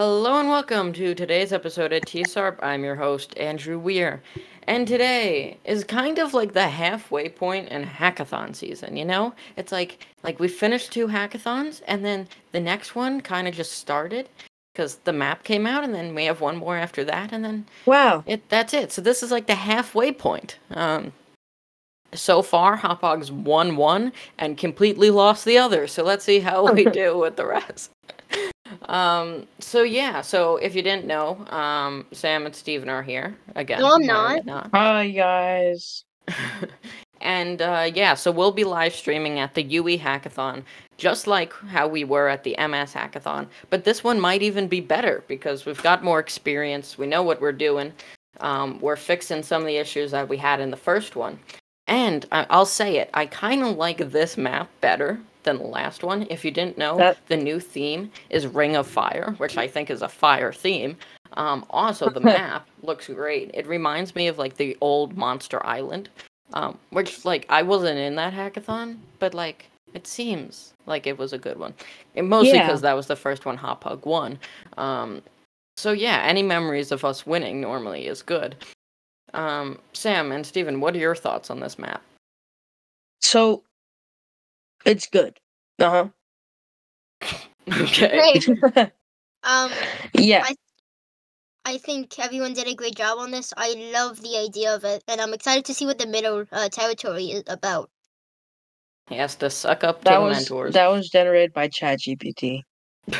Hello and welcome to today's episode of TSARP. I'm your host, Andrew Weir. And today is kind of like the halfway point in hackathon season, you know? It's like like we finished two hackathons and then the next one kind of just started because the map came out and then we have one more after that and then Wow. it that's it. So this is like the halfway point. Um so far Hopog's won one and completely lost the other. So let's see how we do with the rest. Um, so yeah, so if you didn't know, um, Sam and Steven are here again. No, I'm Why are not. Hi guys. and uh, yeah, so we'll be live streaming at the UE Hackathon, just like how we were at the MS Hackathon. But this one might even be better because we've got more experience. We know what we're doing. Um, we're fixing some of the issues that we had in the first one. And I- I'll say it, I kind of like this map better than the last one. If you didn't know, That- the new theme is Ring of Fire, which I think is a fire theme. Um, also, the map looks great. It reminds me of like the old Monster Island, um, which like I wasn't in that hackathon, but like it seems like it was a good one. And mostly Yeah. because that was the first one Hop Hug won. Um, so yeah, any memories of us winning normally is good. Um, Sam and Steven, what are your thoughts on this map? So it's good. Uh huh. Okay. Great. Um, yeah. I- I think everyone did a great job on this. I love the idea of it, and I'm excited to see what the middle uh, territory is about. He has to suck up to That the was mentors. that was generated by ChatGPT.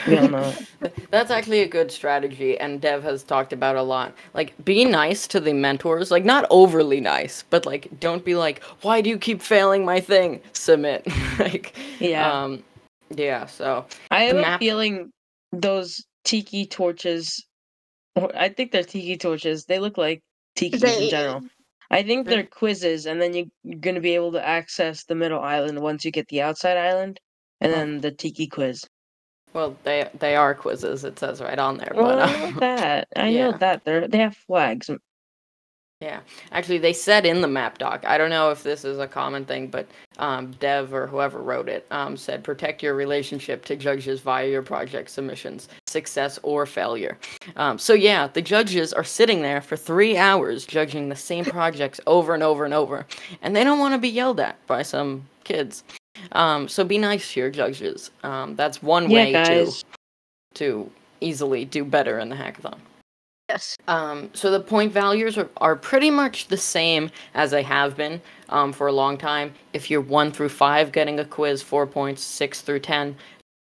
We. That's actually a good strategy, and Dev has talked about a lot. Like, be nice to the mentors. Like, not overly nice, but like, don't be like, "Why do you keep failing my thing?" Submit. like, Yeah. um, yeah. So, I have the a feeling those tiki torches I think they're tiki torches. They look like tiki They- in general. I think They- they're quizzes, and then you, you're going to be able to access the middle island once you get the outside island, and then the tiki quiz. well, they they are quizzes. It says right on there. Well, but I uh, know that. I yeah. know that. They're they have flags. Yeah, actually, they said in the map doc. I don't know if this is a common thing, but um, Dev or whoever wrote it um, said protect your relationship to judges via your project submissions, success or failure. Um, so yeah, the judges are sitting there for three hours judging the same projects over and over and over, and they don't want to be yelled at by some kids. Um, so be nice to your judges. Um, that's one Yeah, way guys. to to easily do better in the hackathon. Yes. Um, so the point values are, are pretty much the same as they have been um, for a long time. If you're one through five, getting a quiz, four points, six through ten,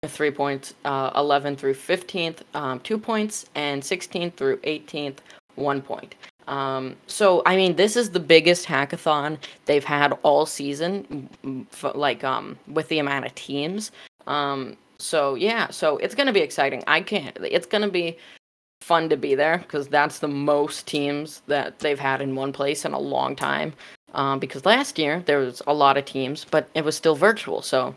three points, uh, eleven through fifteenth, um, two points, and sixteenth through eighteenth, one point. Um, so I mean, this is the biggest hackathon they've had all season, m- f- like um, with the amount of teams. Um, so yeah, so it's gonna be exciting. I can't. It's gonna be fun to be there because that's the most teams that they've had in one place in a long time. Um, because last year there was a lot of teams, but it was still virtual. So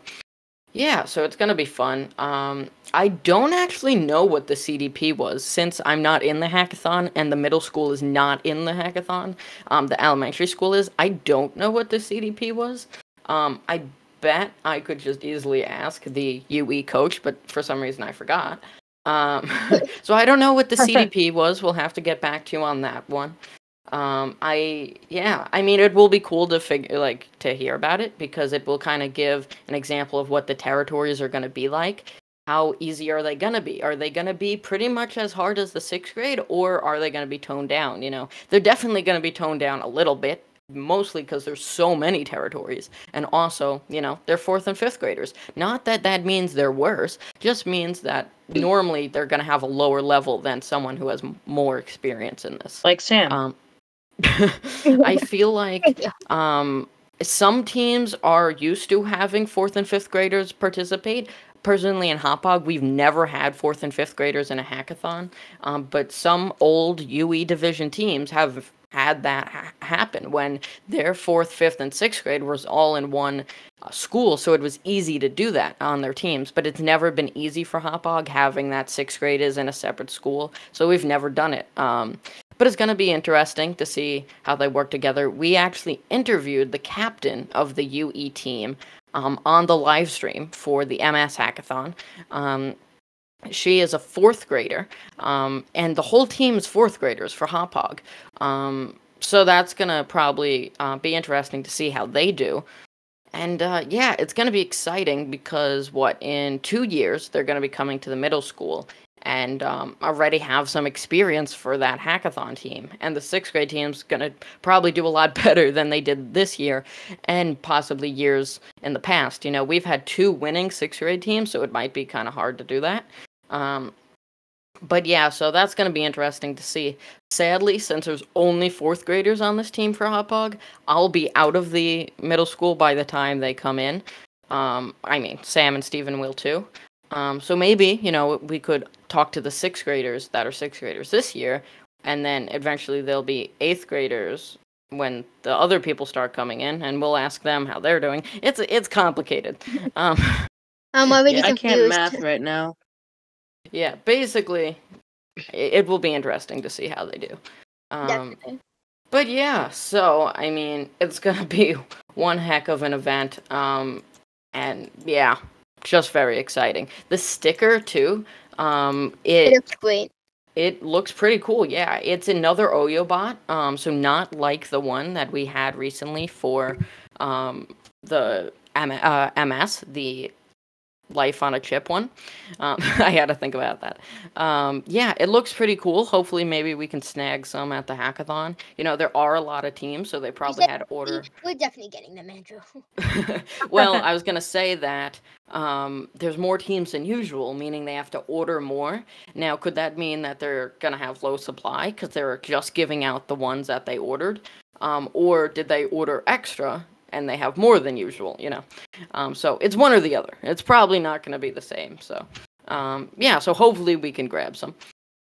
yeah, so it's gonna be fun. Um, I don't actually know what the CDP was since I'm not in the hackathon and the middle school is not in the hackathon. Um, the elementary school is. I don't know what the CDP was. Um, I bet I could just easily ask the UE coach, but for some reason I forgot. Um, so I don't know what the CDP was. We'll have to get back to you on that one. Um, I yeah, I mean it will be cool to figure like to hear about it because it will kind of give an example of what the territories are going to be like. How easy are they going to be? Are they going to be pretty much as hard as the sixth grade, or are they going to be toned down? You know, they're definitely going to be toned down a little bit, mostly because there's so many territories, and also, you know, they're fourth and fifth graders. Not that that means they're worse, just means that normally they're going to have a lower level than someone who has m- more experience in this. Like Sam. Um, I feel like um, some teams are used to having fourth and fifth graders participate. Personally, in Hopog, we've never had fourth and fifth graders in a hackathon, um, but some old UE division teams have had that ha- happen when their fourth, fifth, and sixth grade was all in one uh, school, so it was easy to do that on their teams. But it's never been easy for Hopog having that sixth grade is in a separate school, so we've never done it. Um, but it's going to be interesting to see how they work together. We actually interviewed the captain of the UE team um, on the live stream for the MS Hackathon. Um, she is a fourth grader, um, and the whole team is fourth graders for Hop Hog. Um, so that's gonna probably uh, be interesting to see how they do. And uh, yeah, it's gonna be exciting because what in two years they're gonna be coming to the middle school and um, already have some experience for that hackathon team. And the sixth grade team's gonna probably do a lot better than they did this year, and possibly years in the past. You know, we've had two winning sixth grade teams, so it might be kind of hard to do that. Um, but yeah, so that's going to be interesting to see. Sadly, since there's only fourth graders on this team for Hop Hog, I'll be out of the middle school by the time they come in. Um, I mean, Sam and Steven will too. Um, so maybe, you know, we could talk to the sixth graders that are sixth graders this year, and then eventually there'll be eighth graders when the other people start coming in, and we'll ask them how they're doing. It's it's complicated. Um, I'm already I confused. can't math right now. yeah, basically, it, it will be interesting to see how they do. Um, Definitely. But yeah, so I mean, it's gonna be one heck of an event. Um, and yeah, just very exciting. The sticker too. Um, It it looks great. it looks pretty cool. Yeah, it's another Oyo bot. Um, so not like the one that we had recently for um the M- uh, MS, the life on a chip one. Um, I had to think about that. Um, yeah, it looks pretty cool. Hopefully, maybe we can snag some at the hackathon. You know, there are a lot of teams, so they probably had to order. We- We're definitely getting them, Andrew. well, I was gonna say that um, there's more teams than usual, meaning they have to order more. Now, could that mean that they're gonna have low supply because they're just giving out the ones that they ordered, um, or did they order extra and they have more than usual? You know, um, so it's one or the other. It's probably not gonna be the same. So, um, yeah. So hopefully we can grab some.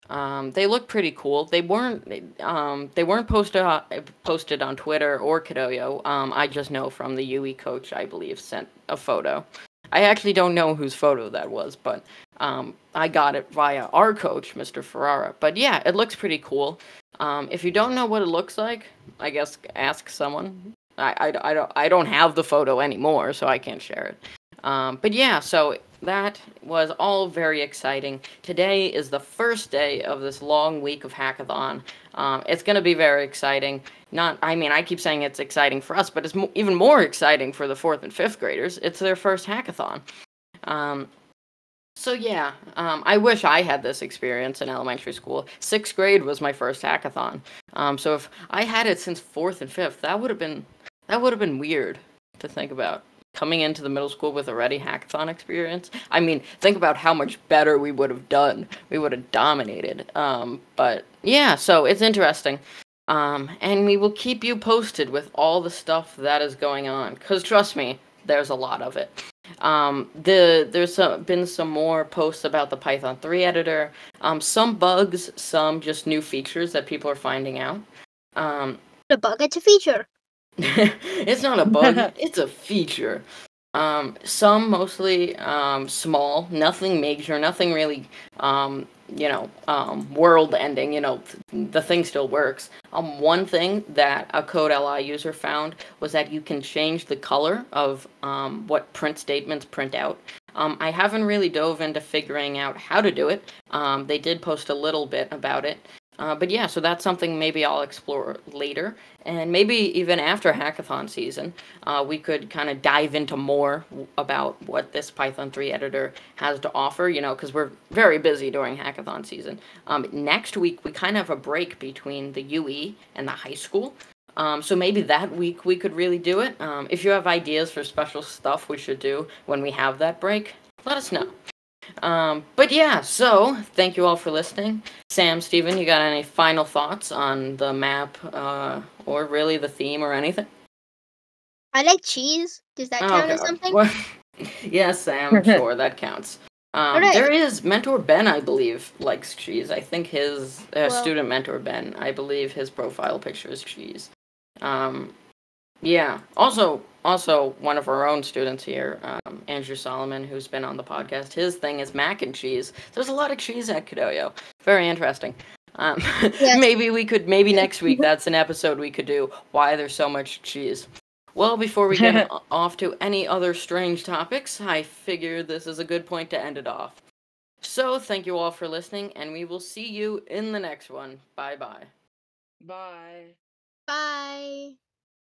Um, they look pretty cool. They weren't um, they weren't posted on, posted on Twitter or Kidoyo. Um, I just know from the UE coach, I believe, sent a photo. I actually don't know whose photo that was, but um, I got it via our coach, Mr. Ferrara. But yeah, it looks pretty cool. Um, if you don't know what it looks like, I guess ask someone. I, I, I, don't, I don't have the photo anymore, so I can't share it. Um, but yeah, so that was all very exciting. Today is the first day of this long week of hackathon. Um, it's going to be very exciting. Not, I mean, I keep saying it's exciting for us, but it's mo- even more exciting for the fourth and fifth graders. It's their first hackathon. Um, so yeah, um, I wish I had this experience in elementary school. Sixth grade was my first hackathon. Um, so if I had it since fourth and fifth, that would have been that would have been weird to think about coming into the middle school with already hackathon experience. I mean, think about how much better we would have done. We would have dominated. Um, but yeah, so it's interesting. Um, and we will keep you posted with all the stuff that is going on. Cause trust me, there's a lot of it. Um, the there's some, been some more posts about the Python 3 editor. Um, some bugs, some just new features that people are finding out. Um, The bug, it's a feature. it's not a bug, it's a feature. Um, some mostly um, small, nothing major, nothing really, um, you know, um, world ending. You know, th- the thing still works. Um, one thing that a Code LI user found was that you can change the color of um, what print statements print out. Um, I haven't really dove into figuring out how to do it. Um, they did post a little bit about it. Uh, but yeah, so that's something maybe I'll explore later. And maybe even after hackathon season, uh, we could kind of dive into more about what this Python 3 editor has to offer, you know, because we're very busy during hackathon season. Um, next week, we kind of have a break between the UE and the high school. Um, so maybe that week we could really do it. Um, if you have ideas for special stuff we should do when we have that break, let us know. Um, but yeah, so thank you all for listening. Sam, Steven, you got any final thoughts on the map, uh, or really the theme or anything? I like cheese. Does that count as Okay. something? Well, yes, Sam, sure, that counts. Um, Alright. There is mentor Ben, I believe, likes cheese. I think his uh, Well- student mentor Ben, I believe his profile picture is cheese. Um, yeah. Also, also one of our own students here, um, Andrew Solomon, who's been on the podcast. His thing is mac and cheese. There's a lot of cheese at Kidoyo. Very interesting. Um, Yes. maybe we could. Maybe next week that's an episode we could do. Why there's so much cheese. Well, before we get off to any other strange topics, I figure this is a good point to end it off. So, thank you all for listening, and we will see you in the next one. Bye bye bye. Bye.